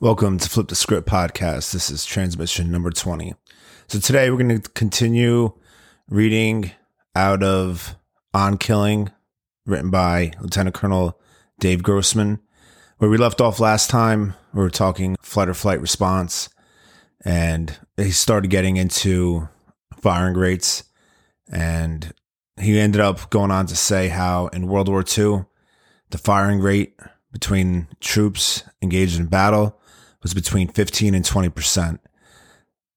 Welcome to Flip the Script podcast. This is transmission number 20. So today we're going to continue reading out of On Killing, written by Lieutenant Colonel Dave Grossman. Where we left off last time, we were talking fight or flight response, and he started getting into firing rates. And he ended up going on to say how in World War II, the firing rate between troops engaged in battle was between 15 and 20%.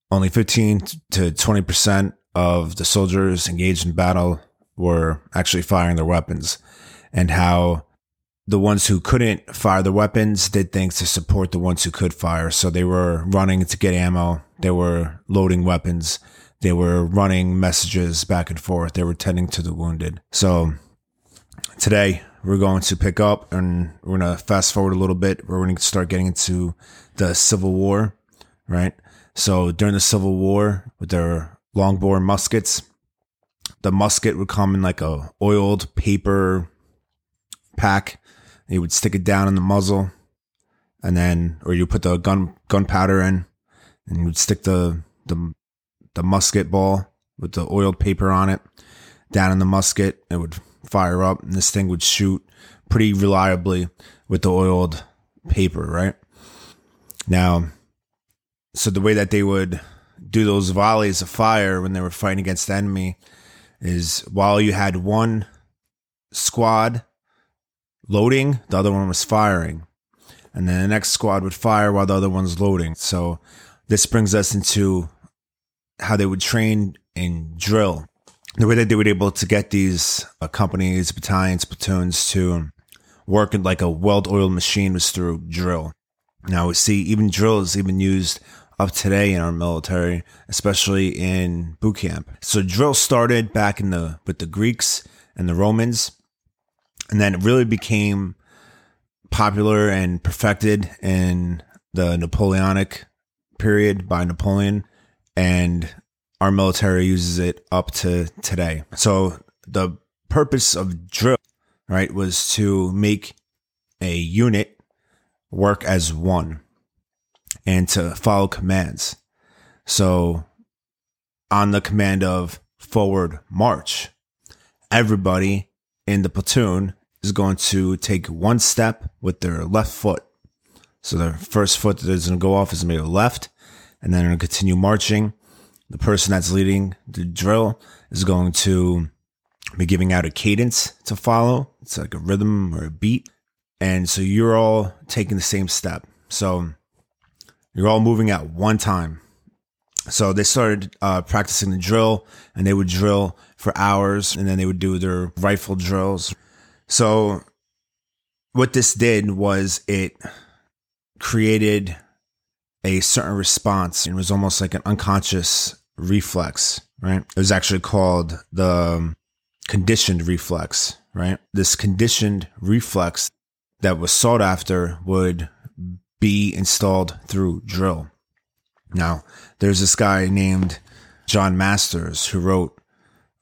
Only 15 to 20% of the soldiers engaged in battle were actually firing their weapons, and how the ones who couldn't fire the weapons did things to support the ones who could fire. So they were running to get ammo, they were loading weapons, they were running messages back and forth, they were tending to the wounded. So today we're going to pick up and we're going to fast forward a little bit. We're going to start getting into the Civil War, right? So during the Civil War, with their longbore muskets, the musket would come in like a oiled paper pack. You would stick it down in the muzzle, and then, or you put the gun gunpowder in, and you would stick the the the musket ball with the oiled paper on it down in the musket. It would fire up, and this thing would shoot pretty reliably with the oiled paper, right? Now, so the way that they would do those volleys of fire when they were fighting against the enemy is while you had one squad loading, the other one was firing. And then the next squad would fire while the other one's loading. So this brings us into how they would train and drill. The way that they were able to get these uh, companies, battalions, platoons to work in like a weld-oiled machine was through drill. Now we see even drills even used up today in our military, especially in boot camp. So drill started back in the with the Greeks and the Romans, and then it really became popular and perfected in the Napoleonic period by Napoleon, and our military uses it up to today. So the purpose of drill, right, was to make a unit work as one and to follow commands. So on the command of forward march, everybody in the platoon is going to take one step with their left foot. So their first foot that is going to go off is going to be left, and then they're going to continue marching. The person that's leading the drill is going to be giving out a cadence to follow. It's like a rhythm or a beat. And so you're all taking the same step. So you're all moving at one time. So they started uh, practicing the drill and they would drill for hours and then they would do their rifle drills. So what this did was it created a certain response. It was almost like an unconscious reflex, right? It was actually called the um, conditioned reflex, right? This conditioned reflex that was sought after would be installed through drill. Now, there's this guy named John Masters who wrote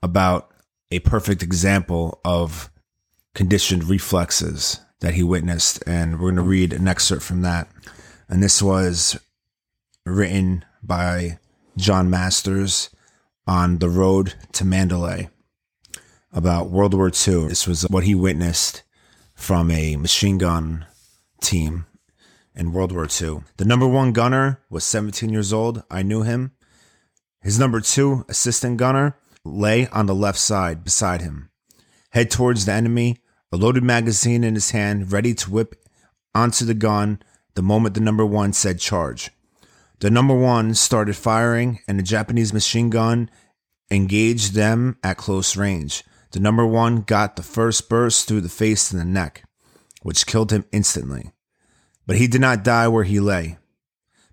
about a perfect example of conditioned reflexes that he witnessed. And we're going to read an excerpt from that. And this was written by John Masters on the road to Mandalay about World War II. This was what he witnessed from a machine gun team in World War II. The number one gunner was 17 years old. I knew him. His number two assistant gunner lay on the left side beside him, head towards the enemy, a loaded magazine in his hand, ready to whip onto the gun the moment the number one said charge. The number one started firing, and the Japanese machine gun engaged them at close range. The number one got the first burst through the face and the neck, which killed him instantly. But he did not die where he lay.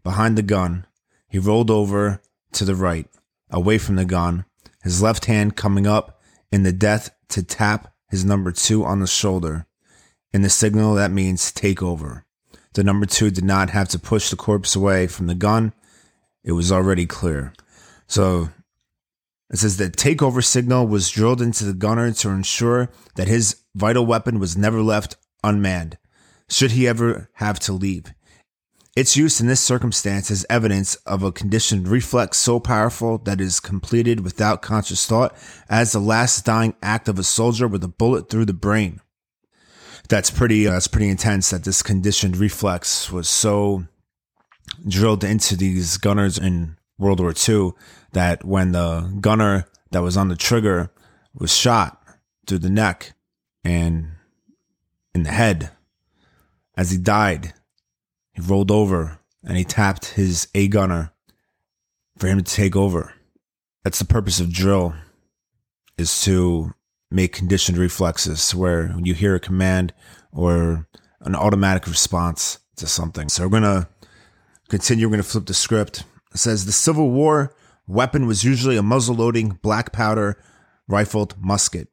Behind the gun, he rolled over to the right, away from the gun, his left hand coming up in the death to tap his number two on the shoulder. In the signal, that means take over. The number two did not have to push the corpse away from the gun. It was already clear. So it says the takeover signal was drilled into the gunner to ensure that his vital weapon was never left unmanned, should he ever have to leave. Its use in this circumstance is evidence of a conditioned reflex so powerful that it is completed without conscious thought as the last dying act of a soldier with a bullet through the brain. That's pretty, uh, that's pretty intense that this conditioned reflex was so drilled into these gunners in World War II that when the gunner that was on the trigger was shot through the neck and in the head, as he died, he rolled over and he tapped his A gunner for him to take over. That's the purpose of drill is to make conditioned reflexes where you hear a command or an automatic response to something. So we're going to continue. We're going to flip the script. It says the Civil War weapon was usually a muzzle loading black powder rifled musket.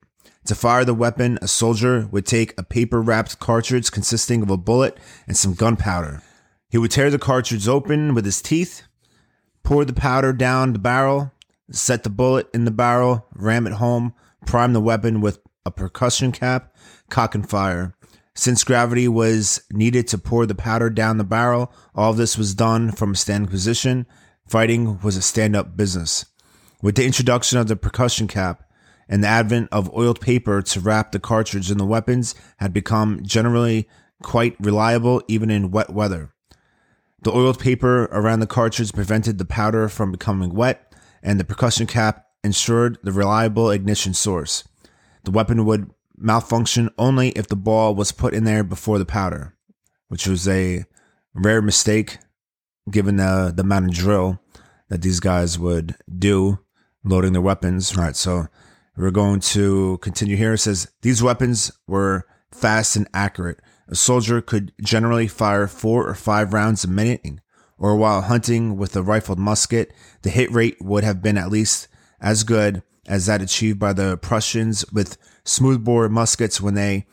To fire the weapon, a soldier would take a paper wrapped cartridge consisting of a bullet and some gunpowder. He would tear the cartridge open with his teeth, pour the powder down the barrel, set the bullet in the barrel, ram it home, prime the weapon with a percussion cap, cock and fire. Since gravity was needed to pour the powder down the barrel, all this was done from a standing position. Fighting was a stand up business. With the introduction of the percussion cap and the advent of oiled paper to wrap the cartridge in the weapons had become generally quite reliable even in wet weather. The oiled paper around the cartridge prevented the powder from becoming wet, and the percussion cap ensured the reliable ignition source. The weapon would malfunction only if the ball was put in there before the powder, which was a rare mistake given the, the amount of drill that these guys would do loading their weapons. All right, so we're going to continue here. It says these weapons were fast and accurate. A soldier could generally fire four or five rounds a minute, or while hunting with a rifled musket, the hit rate would have been at least as good as that achieved by the Prussians with smoothbore muskets when they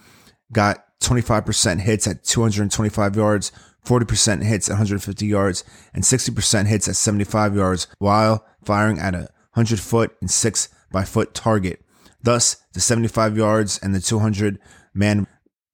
got 25% hits at 225 yards, 40% hits at 150 yards, and 60% hits at 75 yards while firing at a 100 foot and 6 by foot target. Thus, the 75 yards and the 200 man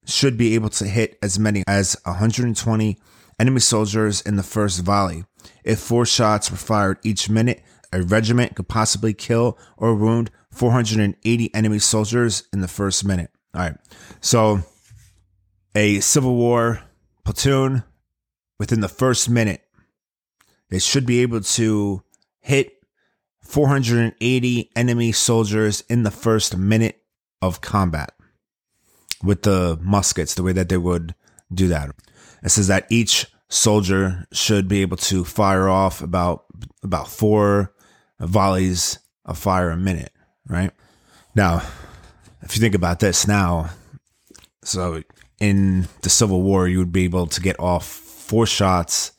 should be able to hit as many as 120 enemy soldiers in the first volley. If four shots were fired each minute, a regiment could possibly kill or wound 480 enemy soldiers in the first minute. All right. So, a Civil War platoon within the first minute, they should be able to hit 480 enemy soldiers in the first minute of combat with the muskets, the way that they would do that. It says that each soldier should be able to fire off about about four volleys of fire a minute, right? Now, if you think about this now, so in the Civil War, you would be able to get off four shots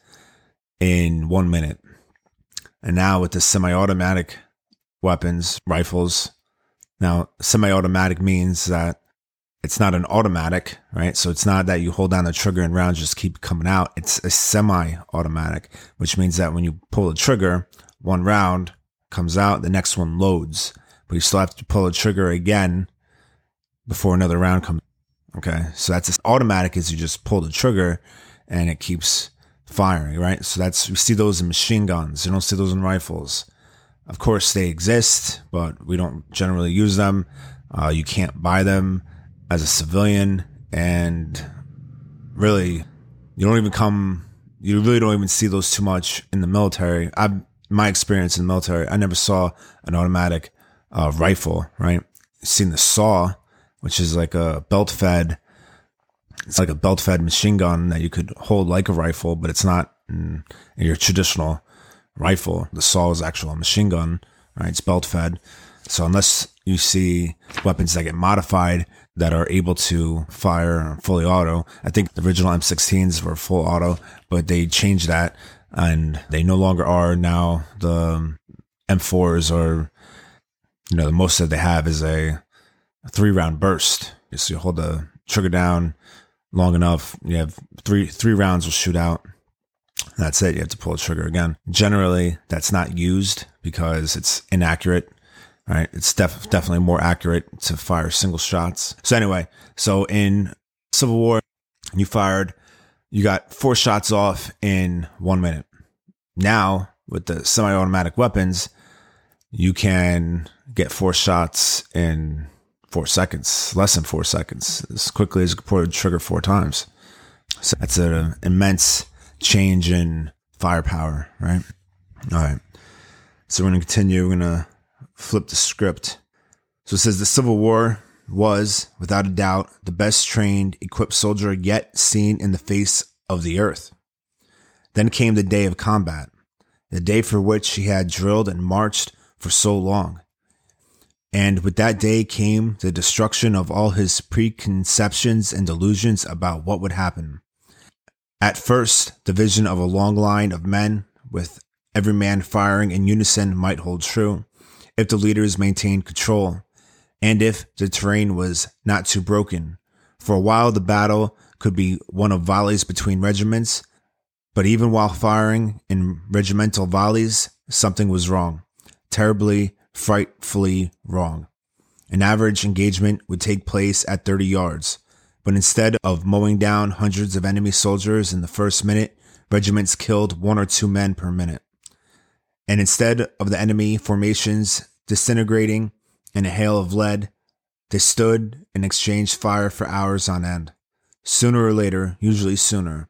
in one minute. And now with the semi automatic weapons, rifles, now semi automatic means that it's not an automatic, right? So it's not that you hold down the trigger and rounds just keep coming out. It's a semi automatic, which means that when you pull the trigger, one round comes out, the next one loads, but you still have to pull the trigger again before another round comes. Okay. So that's automatic is you just pull the trigger and it keeps firing, right? So that's, we see those in machine guns. You don't see those in rifles. Of course, they exist, but we don't generally use them. Uh, you can't buy them as a civilian, and really, you don't even come. You really don't even see those too much in the military. I, my experience in the military, I never saw an automatic uh, rifle. Right, seen the saw, which is like a belt fed it's like a belt fed machine gun that you could hold like a rifle, but it's not in your traditional rifle. The saw is actual a machine gun, right? It's belt fed. So unless you see weapons that get modified that are able to fire fully auto, I think the original M16s were full auto, but they changed that and they no longer are now the M4s or, you know, the most that they have is a, a three round burst. So you hold the trigger down, long enough, you have three three rounds will shoot out. That's it. You have to pull the trigger again. Generally, that's not used because it's inaccurate. Right? It's def- definitely more accurate to fire single shots. So anyway, so in Civil War, you fired you got four shots off in one minute. Now, with the semi automatic weapons, you can get four shots in four seconds, less than four seconds, as quickly as you pull the trigger four times. So that's an immense change in firepower, right? All right. So we're going to continue. We're going to flip the script. So it says the Civil War was, without a doubt, the best trained, equipped soldier yet seen in the face of the earth. Then came the day of combat, the day for which he had drilled and marched for so long. And with that day came the destruction of all his preconceptions and delusions about what would happen. At first, the vision of a long line of men with every man firing in unison might hold true if the leaders maintained control and if the terrain was not too broken. For a while, the battle could be one of volleys between regiments, but even while firing in regimental volleys, something was wrong. Terribly, frightfully wrong. An average engagement would take place at 30 yards, but instead of mowing down hundreds of enemy soldiers in the first minute, regiments killed one or two men per minute. And instead of the enemy formations disintegrating in a hail of lead, they stood and exchanged fire for hours on end. Sooner or later, usually sooner,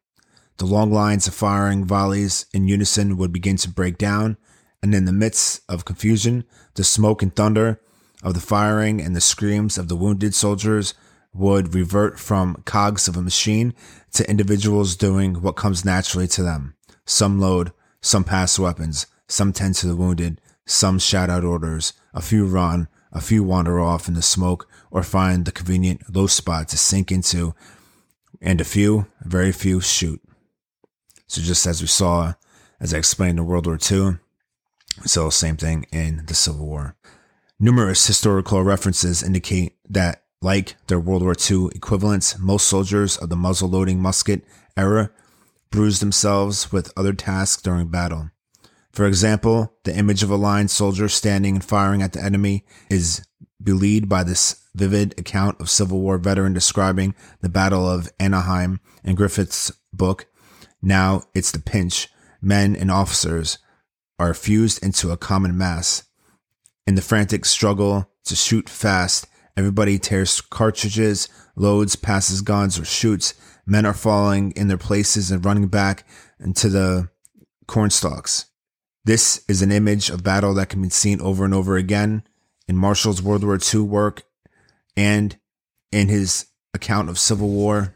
the long lines of firing volleys in unison would begin to break down, and in the midst of confusion, the smoke and thunder of the firing and the screams of the wounded soldiers would revert from cogs of a machine to individuals doing what comes naturally to them. Some load, some pass weapons, some tend to the wounded, some shout out orders, a few run, a few wander off in the smoke or find the convenient low spot to sink into and a few, very few, shoot. So just as we saw, as I explained in World War II, the same thing in the Civil War. Numerous historical references indicate that, like their World War II equivalents, most soldiers of the muzzle loading musket era bruised themselves with other tasks during battle. For example, the image of a line soldier standing and firing at the enemy is belied by this vivid account of Civil War veteran describing the Battle of Antietam in Griffith's book. Now it's the pinch. Men and officers are fused into a common mass. In the frantic struggle to shoot fast, everybody tears cartridges, loads, passes guns, or shoots. Men are falling in their places and running back into the cornstalks. This is an image of battle that can be seen over and over again in Marshall's World War II work and in his account of Civil War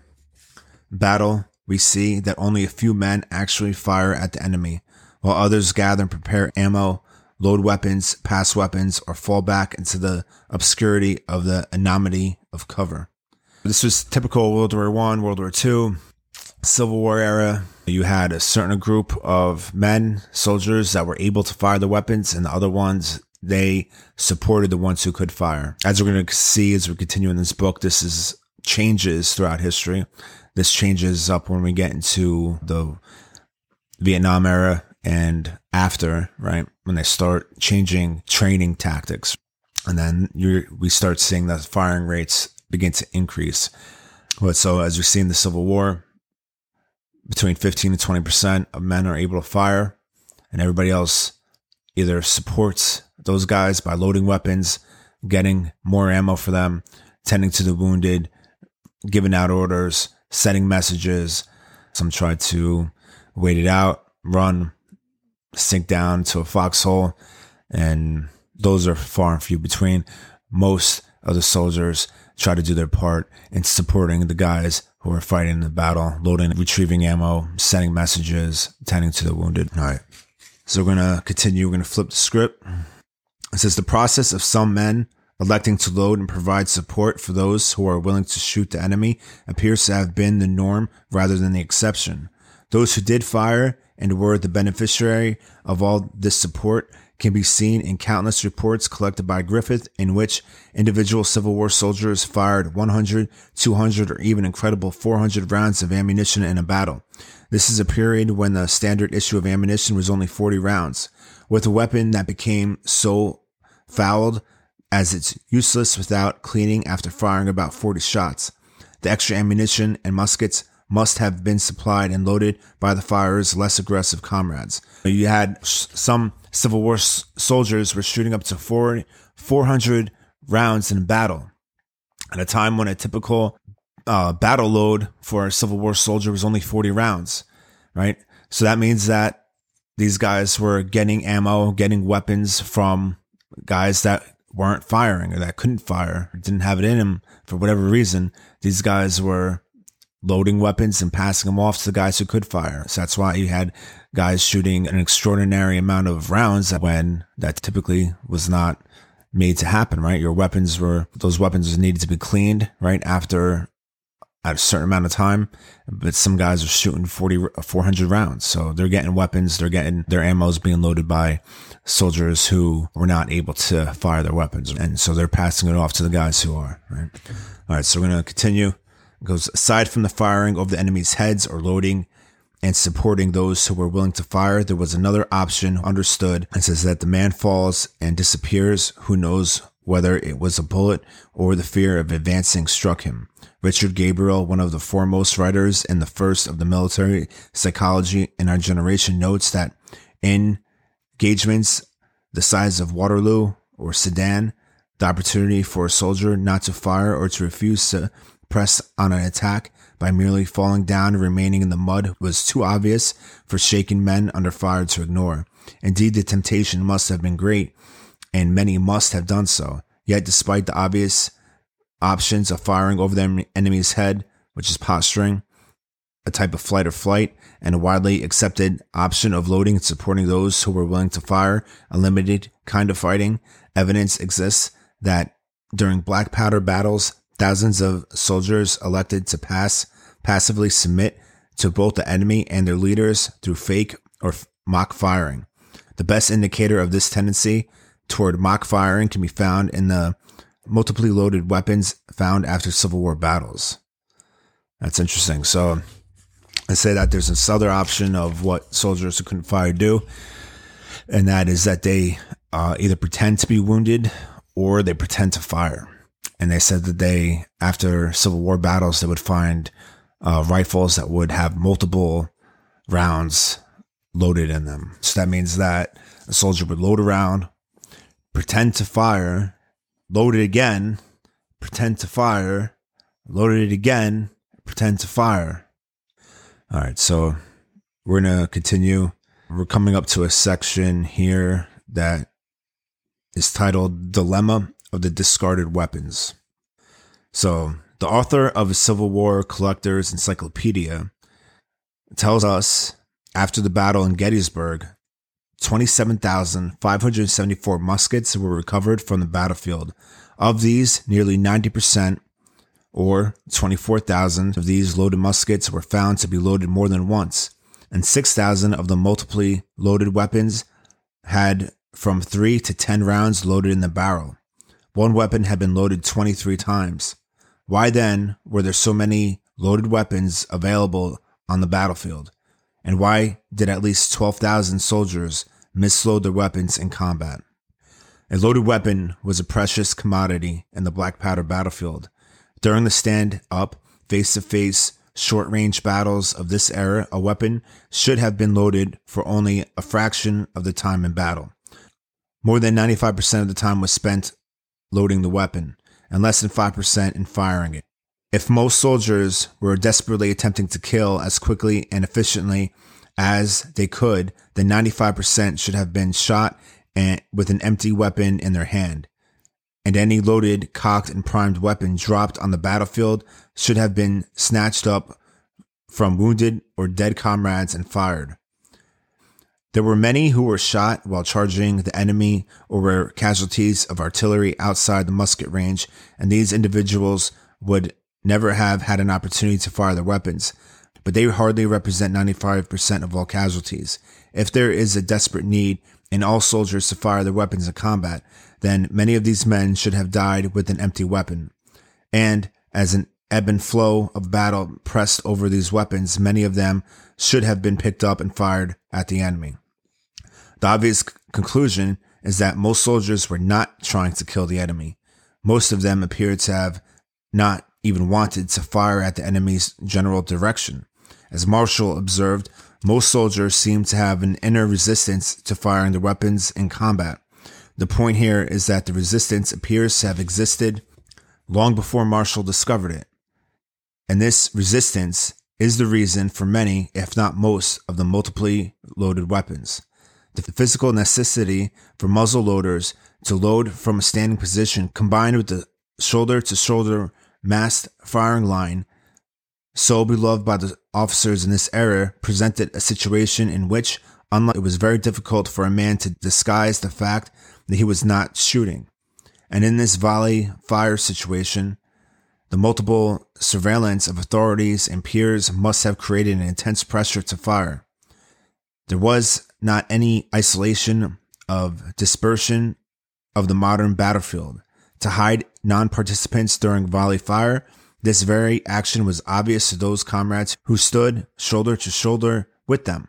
battle, we see that only a few men actually fire at the enemy, while others gather and prepare ammo, load weapons, pass weapons, or fall back into the obscurity of the anonymity of cover. This was typical World War One, World War Two, Civil War era. You had a certain group of men, soldiers that were able to fire the weapons, and the other ones they supported the ones who could fire. As we're going to see as we continue in this book, this is changes throughout history. This changes up when we get into the Vietnam era and after, right? When they start changing training tactics. And then you we start seeing the firing rates begin to increase. But so as we see in the Civil War, between 15 to 20% of men are able to fire and everybody else either supports those guys by loading weapons, getting more ammo for them, tending to the wounded, giving out orders, sending messages. Some try to wait it out, run, sink down to a foxhole, and those are far and few between. Most of the soldiers try to do their part in supporting the guys who are fighting the battle, loading, retrieving ammo, sending messages, tending to the wounded. All right. So we're going to continue. We're going to flip the script. It says the process of some men electing to load and provide support for those who are willing to shoot the enemy appears to have been the norm rather than the exception. Those who did fire and were the beneficiary of all this support can be seen in countless reports collected by Griffith in which individual Civil War soldiers fired 100, 200, or even incredible 400 rounds of ammunition in a battle. This is a period when the standard issue of ammunition was only 40 rounds. With a weapon that became so fouled as it's useless without cleaning after firing about 40 shots. The extra ammunition and muskets must have been supplied and loaded by the fire's less aggressive comrades. You had some Civil War soldiers were shooting up to four, 400 rounds in battle at a time when a typical uh, battle load for a Civil War soldier was only 40 rounds, right? So that means that these guys were getting ammo, getting weapons from guys that weren't firing or that couldn't fire, didn't have it in them for whatever reason. These guys were loading weapons and passing them off to the guys who could fire. So that's why you had guys shooting an extraordinary amount of rounds when that typically was not made to happen, right? Your weapons were, those weapons needed to be cleaned, right? After a certain amount of time, but some guys are shooting 40, 400 rounds. So they're getting weapons. They're getting their ammo is being loaded by soldiers who were not able to fire their weapons. And so they're passing it off to the guys who are, right? All right. So we're going to continue goes aside from the firing over the enemy's heads or loading and supporting those who were willing to fire, there was another option understood and says that the man falls and disappears. Who knows whether it was a bullet or the fear of advancing struck him. Richard Gabriel, one of the foremost writers and the first of the military psychology in our generation, notes that in engagements the size of Waterloo or Sedan, the opportunity for a soldier not to fire or to refuse to press on an attack by merely falling down and remaining in the mud was too obvious for shaken men under fire to ignore. Indeed, the temptation must have been great, and many must have done so. Yet, despite the obvious options of firing over the enemy's head, which is posturing, a type of fight or flight, and a widely accepted option of loading and supporting those who were willing to fire, a limited kind of fighting, evidence exists that during black powder battles, Thousands of soldiers elected to pass passively submit to both the enemy and their leaders through fake or mock firing. The best indicator of this tendency toward mock firing can be found in the multiply loaded weapons found after Civil War battles. That's interesting. So I say that there's this other option of what soldiers who couldn't fire do, and that is that they uh, either pretend to be wounded or they pretend to fire and they said that they, after Civil War battles, they would find uh, rifles that would have multiple rounds loaded in them. So that means that a soldier would load a round, pretend to fire, load it again, pretend to fire, load it again, pretend to fire. All right, so we're going to continue. We're coming up to a section here that is titled Dilemma of the discarded weapons. So, the author of a Civil War Collector's Encyclopedia tells us after the battle in Gettysburg, 27,574 muskets were recovered from the battlefield. Of these, nearly 90%, or 24,000 of these loaded muskets, were found to be loaded more than once, and 6,000 of the multiply loaded weapons had from 3 to 10 rounds loaded in the barrel. One weapon had been loaded 23 times. Why then were there so many loaded weapons available on the battlefield? And why did at least 12,000 soldiers misload their weapons in combat? A loaded weapon was a precious commodity in the black powder battlefield. During the stand up, face to face, short range battles of this era, a weapon should have been loaded for only a fraction of the time in battle. More than 95% of the time was spent loading the weapon, and less than 5% in firing it. If most soldiers were desperately attempting to kill as quickly and efficiently as they could, then 95% should have been shot and with an empty weapon in their hand. And any loaded, cocked, and primed weapon dropped on the battlefield should have been snatched up from wounded or dead comrades and fired. There were many who were shot while charging the enemy or were casualties of artillery outside the musket range, and these individuals would never have had an opportunity to fire their weapons, but they hardly represent 95% of all casualties. If there is a desperate need in all soldiers to fire their weapons in combat, then many of these men should have died with an empty weapon. And as an ebb and flow of battle pressed over these weapons, many of them should have been picked up and fired at the enemy. The obvious conclusion is that most soldiers were not trying to kill the enemy. Most of them appeared to have not even wanted to fire at the enemy's general direction. As Marshall observed, most soldiers seem to have an inner resistance to firing their weapons in combat. The point here is that the resistance appears to have existed long before Marshall discovered it. And this resistance is the reason for many, if not most, of the multiply loaded weapons. The physical necessity for muzzle loaders to load from a standing position combined with the shoulder to shoulder massed firing line so beloved by the officers in this era presented a situation in which unlike it was very difficult for a man to disguise the fact that he was not shooting. And in this volley fire situation, the multiple surveillance of authorities and peers must have created an intense pressure to fire. There was not any isolation of dispersion of the modern battlefield. To hide non participants during volley fire, this very action was obvious to those comrades who stood shoulder to shoulder with them.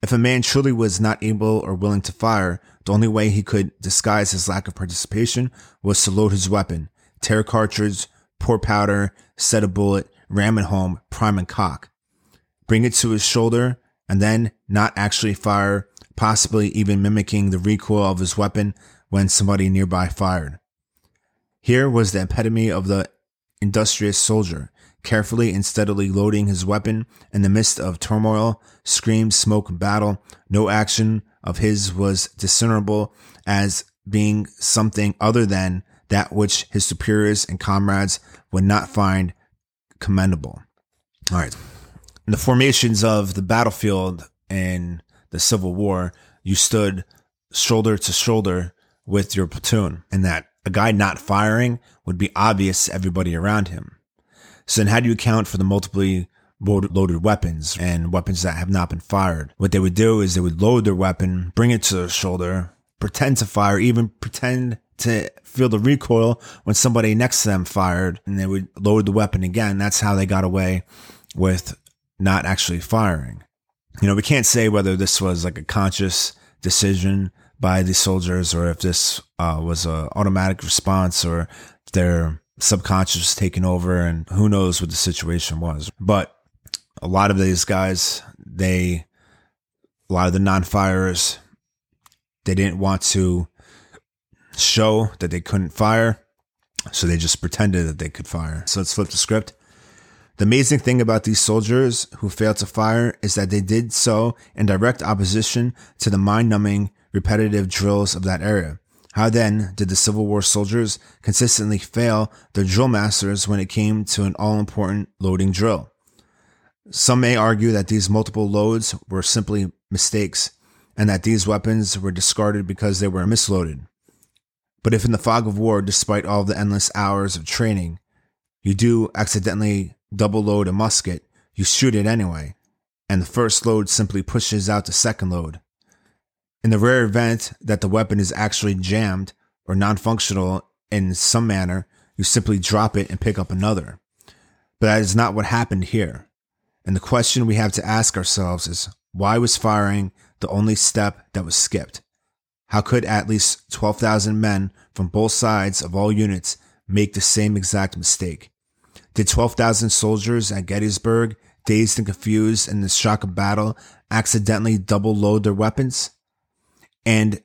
If a man truly was not able or willing to fire, the only way he could disguise his lack of participation was to load his weapon, tear cartridge, pour powder, set a bullet, ram it home, prime and cock. Bring it to his shoulder and then not actually fire, possibly even mimicking the recoil of his weapon when somebody nearby fired. Here was the epitome of the industrious soldier, carefully and steadily loading his weapon in the midst of turmoil, scream, smoke, and battle. No action of his was discernible as being something other than that which his superiors and comrades would not find commendable. All right. In the formations of the battlefield in the Civil War, you stood shoulder to shoulder with your platoon, and that a guy not firing would be obvious to everybody around him. So then how do you account for the multiply loaded weapons and weapons that have not been fired? What they would do is they would load their weapon, bring it to their shoulder, pretend to fire, even pretend to feel the recoil when somebody next to them fired and they would load the weapon again. That's how they got away with not actually firing. You know, we can't say whether this was like a conscious decision by the soldiers or if this uh, was an automatic response or their subconscious was taking over and who knows what the situation was. But a lot of these guys, they, a lot of the non-firers, they didn't want to show that they couldn't fire. So they just pretended that they could fire. So let's flip the script. The amazing thing about these soldiers who failed to fire is that they did so in direct opposition to the mind numbing repetitive drills of that era. How then did the Civil War soldiers consistently fail their drill masters when it came to an all important loading drill? Some may argue that these multiple loads were simply mistakes and that these weapons were discarded because they were misloaded. But if in the fog of war, despite all the endless hours of training, you do accidentally double load a musket, you shoot it anyway, and the first load simply pushes out the second load. In the rare event that the weapon is actually jammed or non functional in some manner, you simply drop it and pick up another. But that is not what happened here. And the question we have to ask ourselves is why was firing the only step that was skipped? How could at least 12,000 men from both sides of all units make the same exact mistake? Did 12,000 soldiers at Gettysburg, dazed and confused in the shock of battle, accidentally double load their weapons? And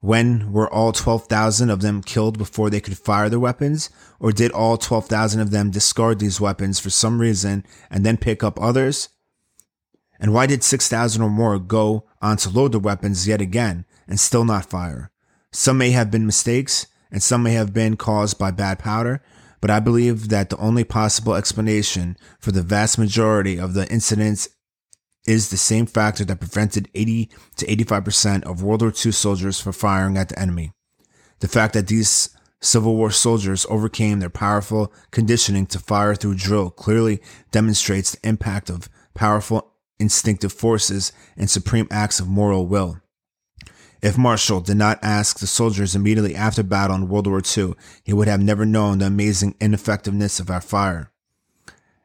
when were all 12,000 of them killed before they could fire their weapons? Or did all 12,000 of them discard these weapons for some reason and then pick up others? And why did 6,000 or more go on to load their weapons yet again and still not fire? Some may have been mistakes and some may have been caused by bad powder, but I believe that the only possible explanation for the vast majority of the incidents is the same factor that prevented 80 to 85% of World War II soldiers from firing at the enemy. The fact that these Civil War soldiers overcame their powerful conditioning to fire through drill clearly demonstrates the impact of powerful instinctive forces and supreme acts of moral will. If Marshall did not ask the soldiers immediately after battle in World War II, he would have never known the amazing ineffectiveness of our fire.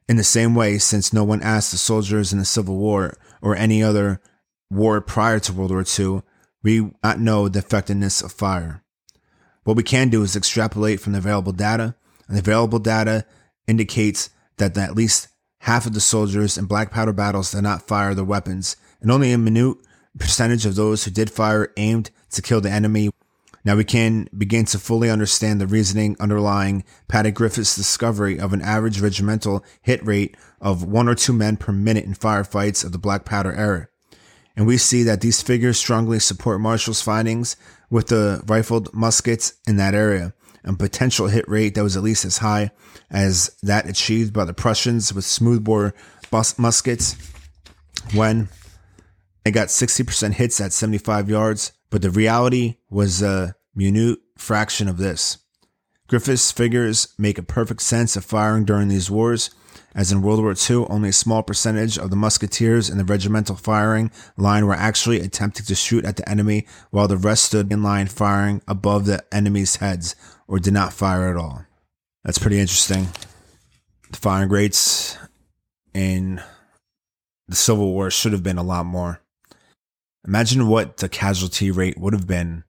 In the same way, since no one asked the soldiers in the Civil War or any other war prior to World War II, we do not know the effectiveness of fire. What we can do is extrapolate from the available data, and the available data indicates that at least half of the soldiers in black powder battles did not fire their weapons, and only a minute percentage of those who did fire aimed to kill the enemy. Now we can begin to fully understand the reasoning underlying Paddy Griffith's discovery of an average regimental hit rate of one or two men per minute in firefights of the black powder era. And we see that these figures strongly support Marshall's findings with the rifled muskets in that area, and potential hit rate that was at least as high as that achieved by the Prussians with smoothbore bus- muskets when they got 60% hits at 75 yards. But the reality was a minute fraction of this. Griffith's figures make a perfect sense of firing during these wars. As in World War II, only a small percentage of the musketeers in the regimental firing line were actually attempting to shoot at the enemy, while the rest stood in line firing above the enemy's heads or did not fire at all. That's pretty interesting. The firing rates in the Civil War should have been a lot more. Imagine what the casualty rate would have been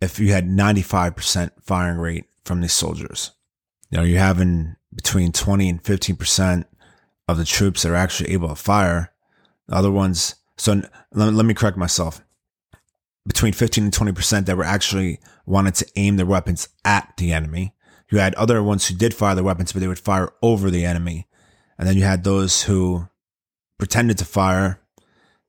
if you had 95% firing rate from these soldiers. You know, you're having between 20 and 15% of the troops that are actually able to fire. The other ones, so let, let me correct myself. Between 15 and 20% that were actually wanted to aim their weapons at the enemy. You had other ones who did fire their weapons, but they would fire over the enemy. And then you had those who pretended to fire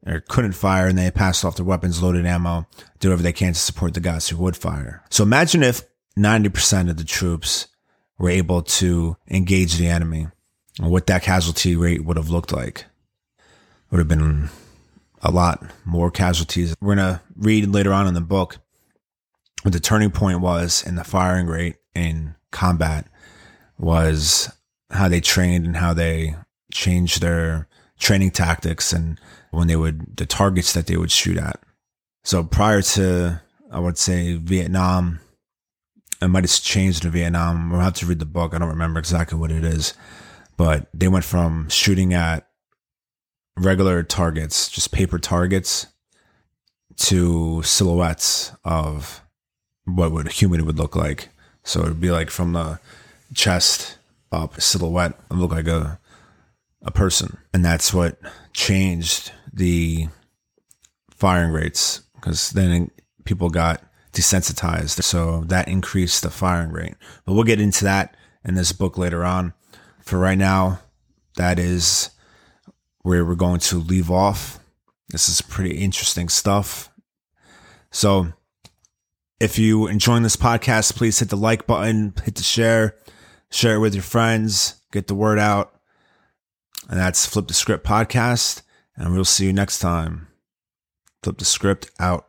or couldn't fire and they passed off their weapons, loaded ammo, do whatever they can to support the guys who would fire. So imagine if 90% of the troops were able to engage the enemy and what that casualty rate would have looked like. Would have been a lot more casualties. We're going to read later on in the book what the turning point was in the firing rate in combat was how they trained and how they changed their training tactics and when they would the targets that they would shoot at. So prior to I would say Vietnam, it might have changed to Vietnam. We'll have to read the book. I don't remember exactly what it is, but they went from shooting at regular targets, just paper targets, to silhouettes of what would a human would look like. So it'd be like from the chest up, silhouette, look like a a person, and that's what changed the firing rates because then people got desensitized. So that increased the firing rate. But we'll get into that in this book later on. For right now, that is where we're going to leave off. This is pretty interesting stuff. So if you enjoying this podcast, please hit the like button, hit the share, share it with your friends, get the word out. And that's Flip the Script Podcast. And we'll see you next time. Flip the Script out.